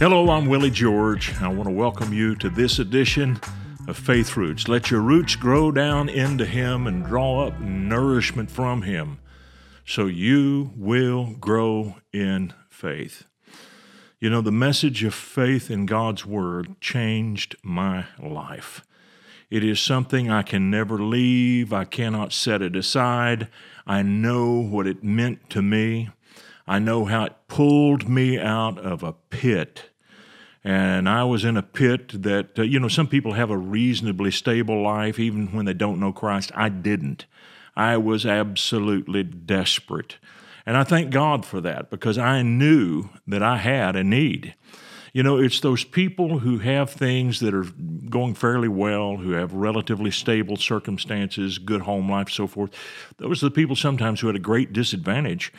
Hello, I'm Willie George. I want to welcome you to this edition of Faith Roots. Let your roots grow down into Him and draw up nourishment from Him so you will grow in faith. You know, the message of faith in God's Word changed my life. It is something I can never leave. I cannot set it aside. I know what it meant to me. I know how it pulled me out of a pit. And I was in a pit that, uh, you know, some people have a reasonably stable life even when they don't know Christ. I didn't. I was absolutely desperate. And I thank God for that because I knew that I had a need. You know, it's those people who have things that are going fairly well, who have relatively stable circumstances, good home life, so forth. Those are the people sometimes who had a great disadvantage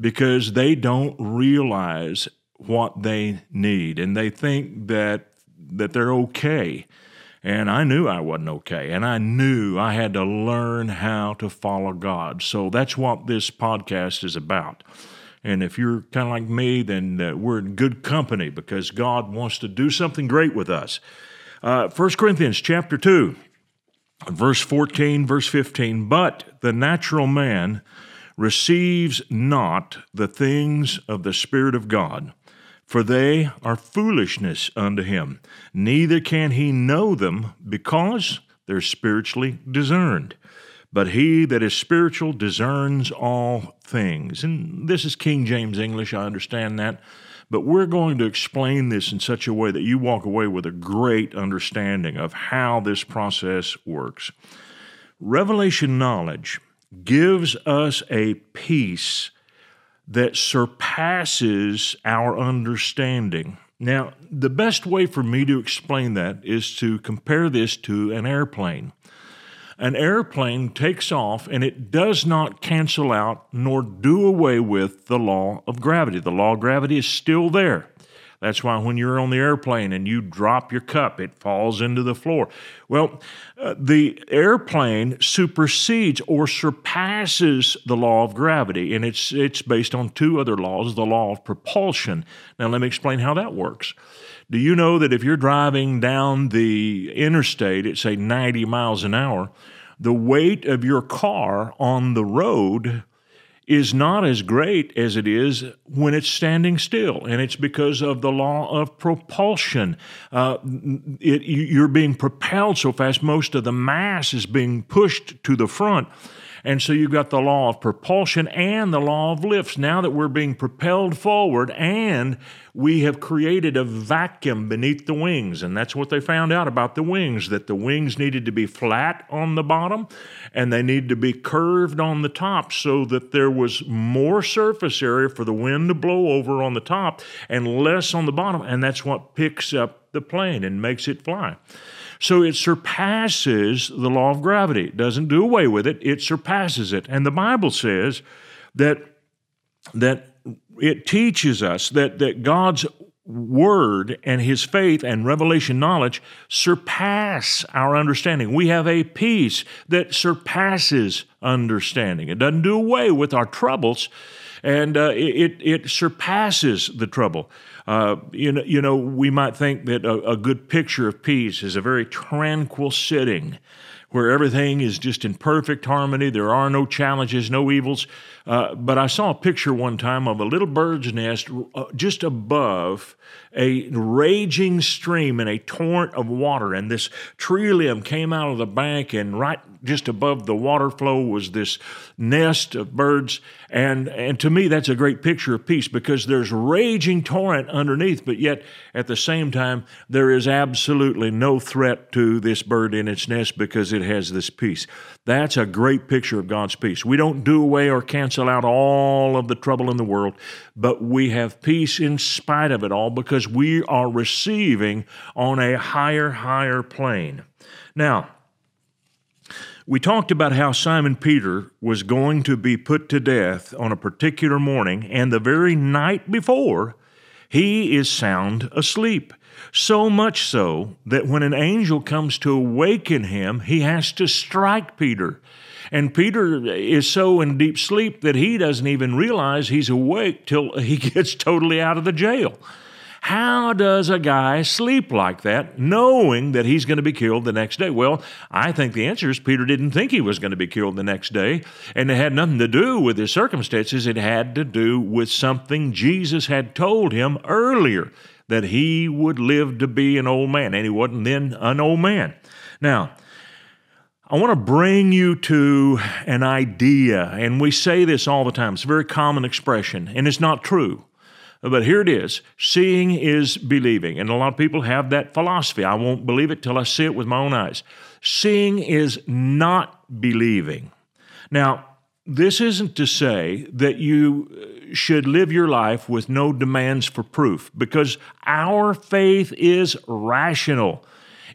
because they don't realize what they need and they think that that they're okay. And I knew I wasn't okay. And I knew I had to learn how to follow God. So that's what this podcast is about. And if you're kind of like me, then uh, we're in good company because God wants to do something great with us. Uh, 1 Corinthians chapter 2, verse 14, verse 15. But the natural man receives not the things of the Spirit of God, for they are foolishness unto him. Neither can he know them because they're spiritually discerned. But he that is spiritual discerns all things. And this is King James English, I understand that. But we're going to explain this in such a way that you walk away with a great understanding of how this process works. Revelation knowledge gives us a peace that surpasses our understanding. Now, the best way for me to explain that is to compare this to an airplane an airplane takes off and it does not cancel out nor do away with the law of gravity. The law of gravity is still there. That's why when you're on the airplane and you drop your cup, it falls into the floor. Well, uh, the airplane supersedes or surpasses the law of gravity, and it's, it's based on two other laws the law of propulsion. Now, let me explain how that works. Do you know that if you're driving down the interstate at, say, 90 miles an hour, the weight of your car on the road is not as great as it is when it's standing still. And it's because of the law of propulsion. Uh, it, you're being propelled so fast, most of the mass is being pushed to the front. And so you've got the law of propulsion and the law of lifts. Now that we're being propelled forward and we have created a vacuum beneath the wings. And that's what they found out about the wings that the wings needed to be flat on the bottom and they needed to be curved on the top so that there was more surface area for the wind to blow over on the top and less on the bottom. And that's what picks up the plane and makes it fly. So it surpasses the law of gravity. It doesn't do away with it, it surpasses it. And the Bible says that that it teaches us that, that God's word and his faith and revelation knowledge surpass our understanding. We have a peace that surpasses understanding. It doesn't do away with our troubles, and uh, it, it surpasses the trouble. Uh, you, know, you know, we might think that a, a good picture of peace is a very tranquil sitting where everything is just in perfect harmony. There are no challenges, no evils. Uh, but I saw a picture one time of a little bird's nest uh, just above a raging stream and a torrent of water. And this tree limb came out of the bank, and right just above the water flow was this nest of birds. And, and to me, that's a great picture of peace because there's raging torrent underneath, but yet at the same time, there is absolutely no threat to this bird in its nest because it has this peace. That's a great picture of God's peace. We don't do away or cancel out all of the trouble in the world, but we have peace in spite of it all because we are receiving on a higher, higher plane. Now, we talked about how Simon Peter was going to be put to death on a particular morning, and the very night before, he is sound asleep. So much so that when an angel comes to awaken him, he has to strike Peter. And Peter is so in deep sleep that he doesn't even realize he's awake till he gets totally out of the jail. How does a guy sleep like that, knowing that he's going to be killed the next day? Well, I think the answer is Peter didn't think he was going to be killed the next day, and it had nothing to do with his circumstances. It had to do with something Jesus had told him earlier that he would live to be an old man, and he wasn't then an old man. Now, I want to bring you to an idea, and we say this all the time. It's a very common expression, and it's not true. But here it is seeing is believing. And a lot of people have that philosophy. I won't believe it till I see it with my own eyes. Seeing is not believing. Now, this isn't to say that you should live your life with no demands for proof, because our faith is rational.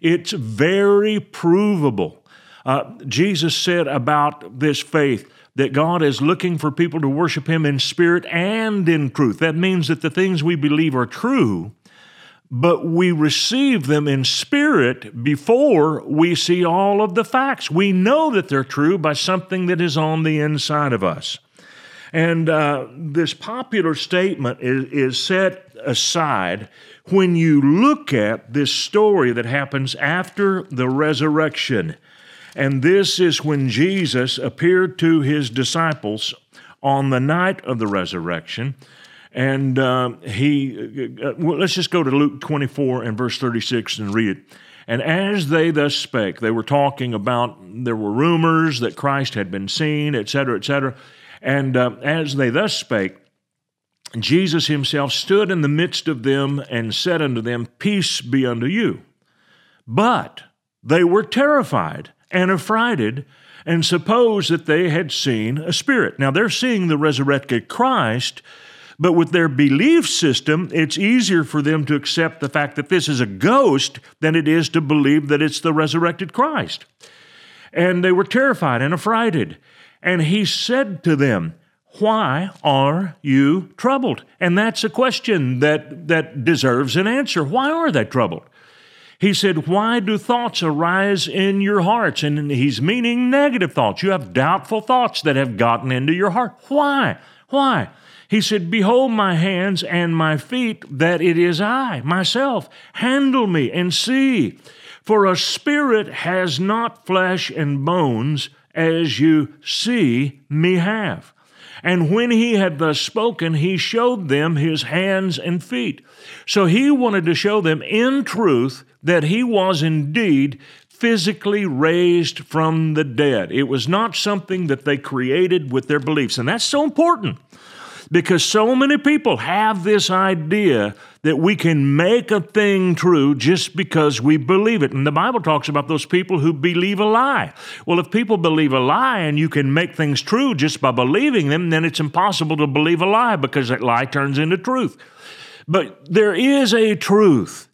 It's very provable. Uh, Jesus said about this faith, that God is looking for people to worship Him in spirit and in truth. That means that the things we believe are true, but we receive them in spirit before we see all of the facts. We know that they're true by something that is on the inside of us. And uh, this popular statement is, is set aside when you look at this story that happens after the resurrection. And this is when Jesus appeared to his disciples on the night of the resurrection. And uh, he, uh, well, let's just go to Luke 24 and verse 36 and read it. And as they thus spake, they were talking about, there were rumors that Christ had been seen, etc., etc. And uh, as they thus spake, Jesus himself stood in the midst of them and said unto them, Peace be unto you. But they were terrified and affrighted and suppose that they had seen a spirit. Now they're seeing the resurrected Christ, but with their belief system, it's easier for them to accept the fact that this is a ghost than it is to believe that it's the resurrected Christ. And they were terrified and affrighted. And he said to them, why are you troubled? And that's a question that, that deserves an answer. Why are they troubled? He said, Why do thoughts arise in your hearts? And he's meaning negative thoughts. You have doubtful thoughts that have gotten into your heart. Why? Why? He said, Behold my hands and my feet, that it is I, myself. Handle me and see. For a spirit has not flesh and bones as you see me have. And when he had thus spoken, he showed them his hands and feet. So he wanted to show them in truth that he was indeed physically raised from the dead. It was not something that they created with their beliefs. And that's so important because so many people have this idea that we can make a thing true just because we believe it. And the Bible talks about those people who believe a lie. Well, if people believe a lie and you can make things true just by believing them, then it's impossible to believe a lie because that lie turns into truth. But there is a truth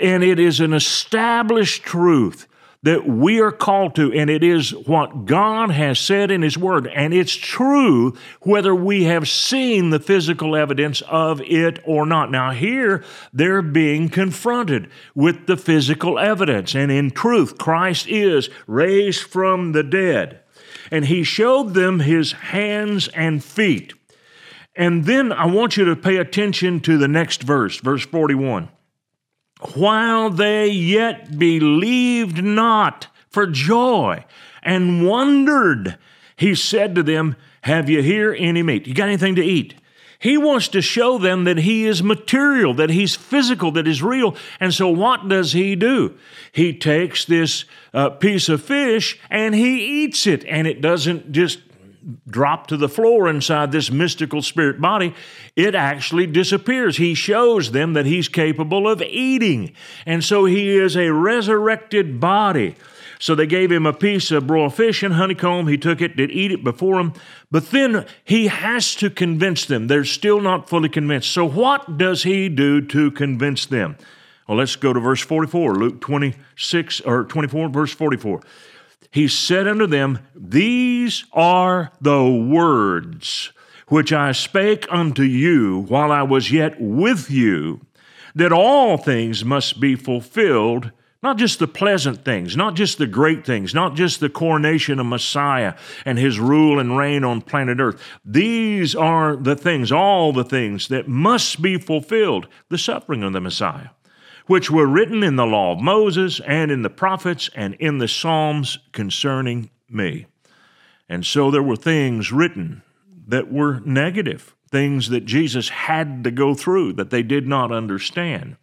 and it is an established truth that we are called to, and it is what God has said in His Word, and it's true whether we have seen the physical evidence of it or not. Now, here they're being confronted with the physical evidence, and in truth, Christ is raised from the dead, and He showed them His hands and feet. And then I want you to pay attention to the next verse, verse 41 while they yet believed not for joy and wondered, he said to them, Have you here any meat? You got anything to eat? He wants to show them that he is material, that he's physical, that he's real. And so, what does he do? He takes this uh, piece of fish and he eats it, and it doesn't just drop to the floor inside this mystical spirit body, it actually disappears. He shows them that he's capable of eating. And so he is a resurrected body. So they gave him a piece of broiled fish and honeycomb. He took it, did eat it before him. But then he has to convince them. They're still not fully convinced. So what does he do to convince them? Well, let's go to verse 44, Luke 26 or 24, verse 44 he said unto them, These are the words which I spake unto you while I was yet with you, that all things must be fulfilled Not just the pleasant things, not just the great things, not just the coronation of Messiah and his rule and reign on planet Earth. These are the things, all the things that must be fulfilled, the suffering of the Messiah, which were written in the law of Moses and in the prophets and in the Psalms concerning me. And so there were things written that were negative, things that Jesus had to go through that they did not understand.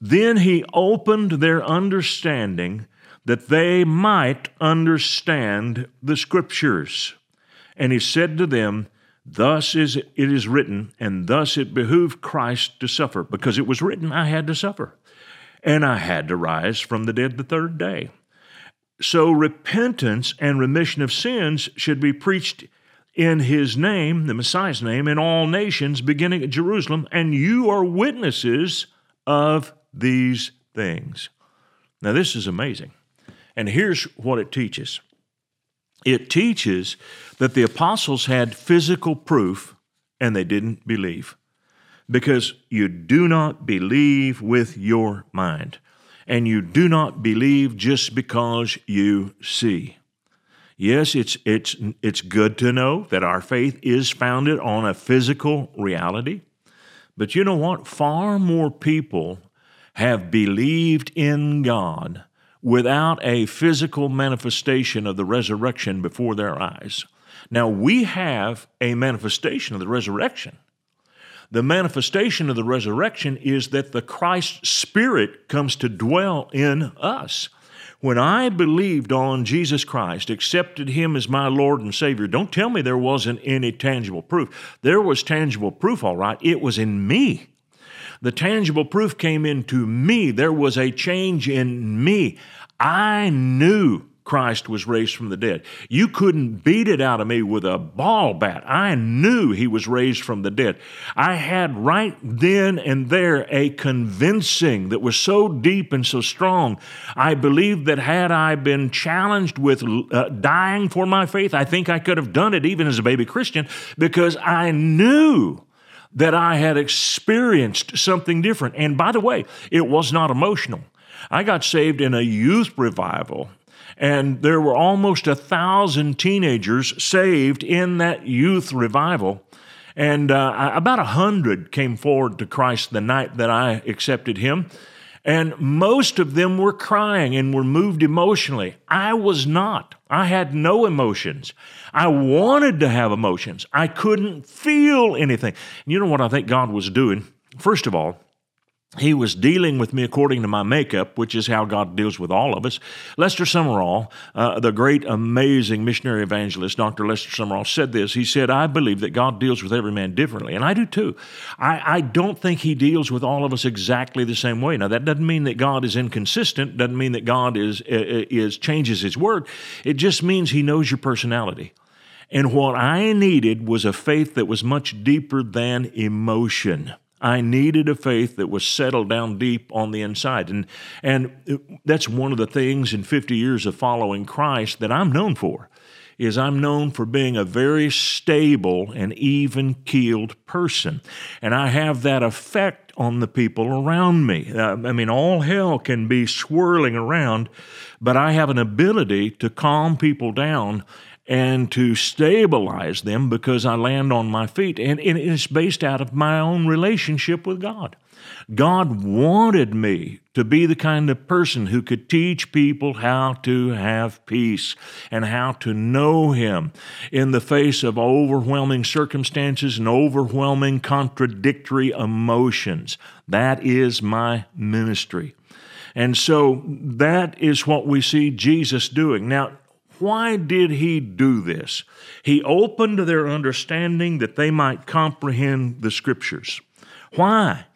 Then he opened their understanding that they might understand the scriptures. And he said to them, Thus is it is written, and thus it behooved Christ to suffer, because it was written, I had to suffer, and I had to rise from the dead the third day. So repentance and remission of sins should be preached in his name, the Messiah's name, in all nations, beginning at Jerusalem, and you are witnesses of these things. Now, this is amazing. And here's what it teaches it teaches that the apostles had physical proof and they didn't believe. Because you do not believe with your mind, and you do not believe just because you see. Yes, it's, it's, it's good to know that our faith is founded on a physical reality. But you know what? Far more people have believed in God without a physical manifestation of the resurrection before their eyes. Now, we have a manifestation of the resurrection. The manifestation of the resurrection is that the Christ Spirit comes to dwell in us. When I believed on Jesus Christ, accepted Him as my Lord and Savior, don't tell me there wasn't any tangible proof. There was tangible proof, all right. It was in me. The tangible proof came into me. There was a change in me. I knew Christ was raised from the dead. You couldn't beat it out of me with a ball bat. I knew he was raised from the dead. I had right then and there a convincing that was so deep and so strong. I believed that had I been challenged with uh, dying for my faith, I think I could have done it even as a baby Christian because I knew that I had experienced something different. And by the way, it was not emotional. I got saved in a youth revival, and there were almost a thousand teenagers saved in that youth revival. And uh, about a hundred came forward to Christ the night that I accepted Him. And most of them were crying and were moved emotionally. I was not. I had no emotions. I wanted to have emotions. I couldn't feel anything. You know what I think God was doing? First of all, he was dealing with me according to my makeup, which is how God deals with all of us. Lester Sumrall, uh, the great, amazing missionary evangelist, Dr. Lester Sumrall, said this. He said, I believe that God deals with every man differently, and I do too. I, I don't think He deals with all of us exactly the same way. Now, that doesn't mean that God is inconsistent, doesn't mean that God is, is changes His word. It just means He knows your personality. And what I needed was a faith that was much deeper than emotion. I needed a faith that was settled down deep on the inside. And, and that's one of the things in 50 years of following Christ that I'm known for is I'm known for being a very stable and even-keeled person. And I have that effect on the people around me. Uh, I mean, all hell can be swirling around, but I have an ability to calm people down and to stabilize them because I land on my feet. And it's based out of my own relationship with God. God wanted me to be the kind of person who could teach people how to have peace and how to know Him in the face of overwhelming circumstances and overwhelming contradictory emotions. That is my ministry. And so that is what we see Jesus doing. Now, why did he do this? He opened their understanding that they might comprehend the scriptures. Why?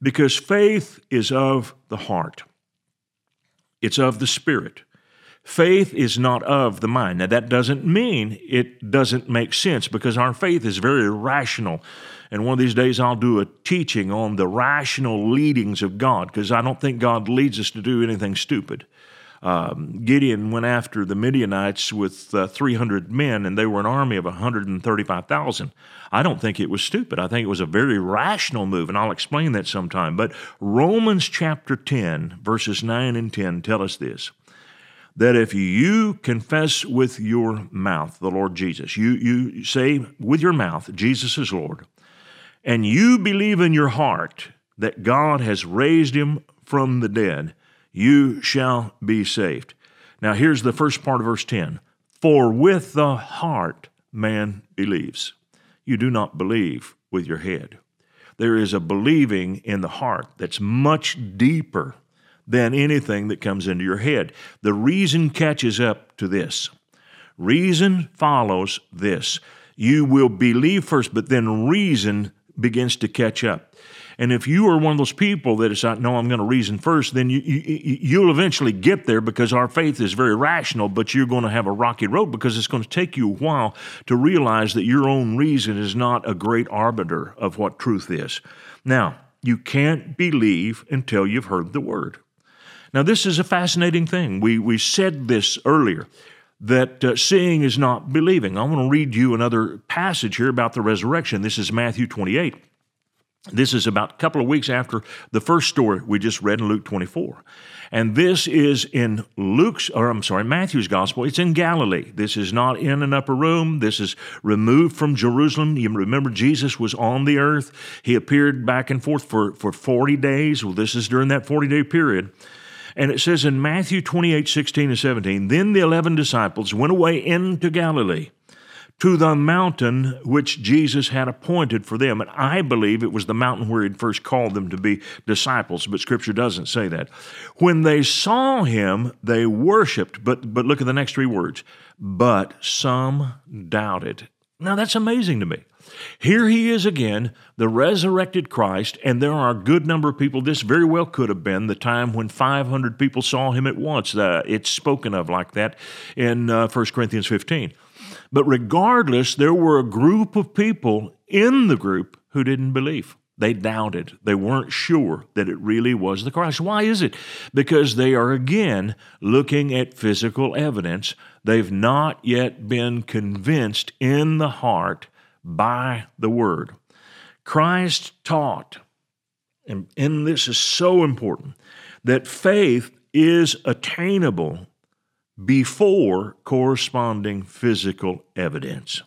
Because faith is of the heart, it's of the spirit. Faith is not of the mind. Now, that doesn't mean it doesn't make sense because our faith is very rational. And one of these days, I'll do a teaching on the rational leadings of God because I don't think God leads us to do anything stupid. Um, Gideon went after the Midianites with uh, 300 men, and they were an army of 135,000. I don't think it was stupid. I think it was a very rational move, and I'll explain that sometime. But Romans chapter 10, verses 9 and 10 tell us this that if you confess with your mouth the Lord Jesus, you, you say with your mouth, Jesus is Lord, and you believe in your heart that God has raised him from the dead, you shall be saved. Now, here's the first part of verse 10 For with the heart man believes. You do not believe with your head. There is a believing in the heart that's much deeper than anything that comes into your head. The reason catches up to this. Reason follows this. You will believe first, but then reason begins to catch up. And if you are one of those people that is like, no, I'm going to reason first, then you, you, you'll eventually get there because our faith is very rational, but you're going to have a rocky road because it's going to take you a while to realize that your own reason is not a great arbiter of what truth is. Now, you can't believe until you've heard the word. Now, this is a fascinating thing. We, we said this earlier that uh, seeing is not believing. I want to read you another passage here about the resurrection. This is Matthew 28. This is about a couple of weeks after the first story we just read in Luke 24. And this is in Luke's, or I'm sorry, Matthew's gospel. It's in Galilee. This is not in an upper room. This is removed from Jerusalem. You remember Jesus was on the earth. He appeared back and forth for, for 40 days. Well, this is during that 40 day period. And it says in Matthew 28 16 and 17, Then the eleven disciples went away into Galilee to the mountain which Jesus had appointed for them. And I believe it was the mountain where he'd first called them to be disciples, but scripture doesn't say that. When they saw him, they worshiped, but, but look at the next three words, but some doubted. Now that's amazing to me. Here he is again, the resurrected Christ, and there are a good number of people. This very well could have been the time when 500 people saw him at once. It's spoken of like that in uh, 1 Corinthians 15. But regardless, there were a group of people in the group who didn't believe. They doubted. They weren't sure that it really was the Christ. Why is it? Because they are again looking at physical evidence. They've not yet been convinced in the heart by the word. Christ taught, and, and this is so important, that faith is attainable before corresponding physical evidence.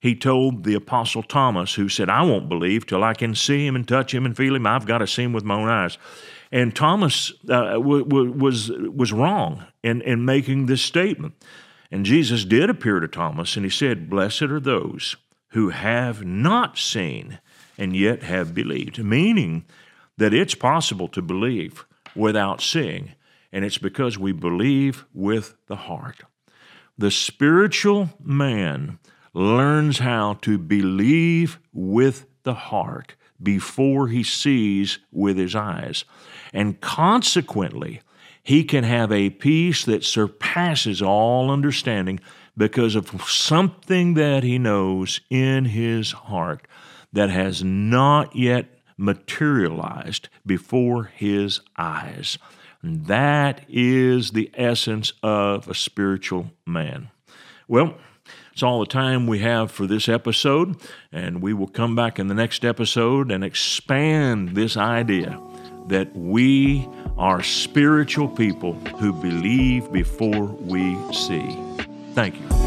He told the Apostle Thomas, who said, I won't believe till I can see him and touch him and feel him. I've got to see him with my own eyes. And Thomas uh, w- w- was, was wrong in, in making this statement. And Jesus did appear to Thomas, and he said, Blessed are those who have not seen and yet have believed, meaning that it's possible to believe without seeing, and it's because we believe with the heart. The spiritual man learns how to believe with the heart before he sees with his eyes. And consequently, he can have a peace that surpasses all understanding because of something that he knows in his heart that has not yet materialized before his eyes. And that is the essence of a spiritual man. Well, it's all the time we have for this episode, and we will come back in the next episode and expand this idea that we are spiritual people who believe before we see. Thank you.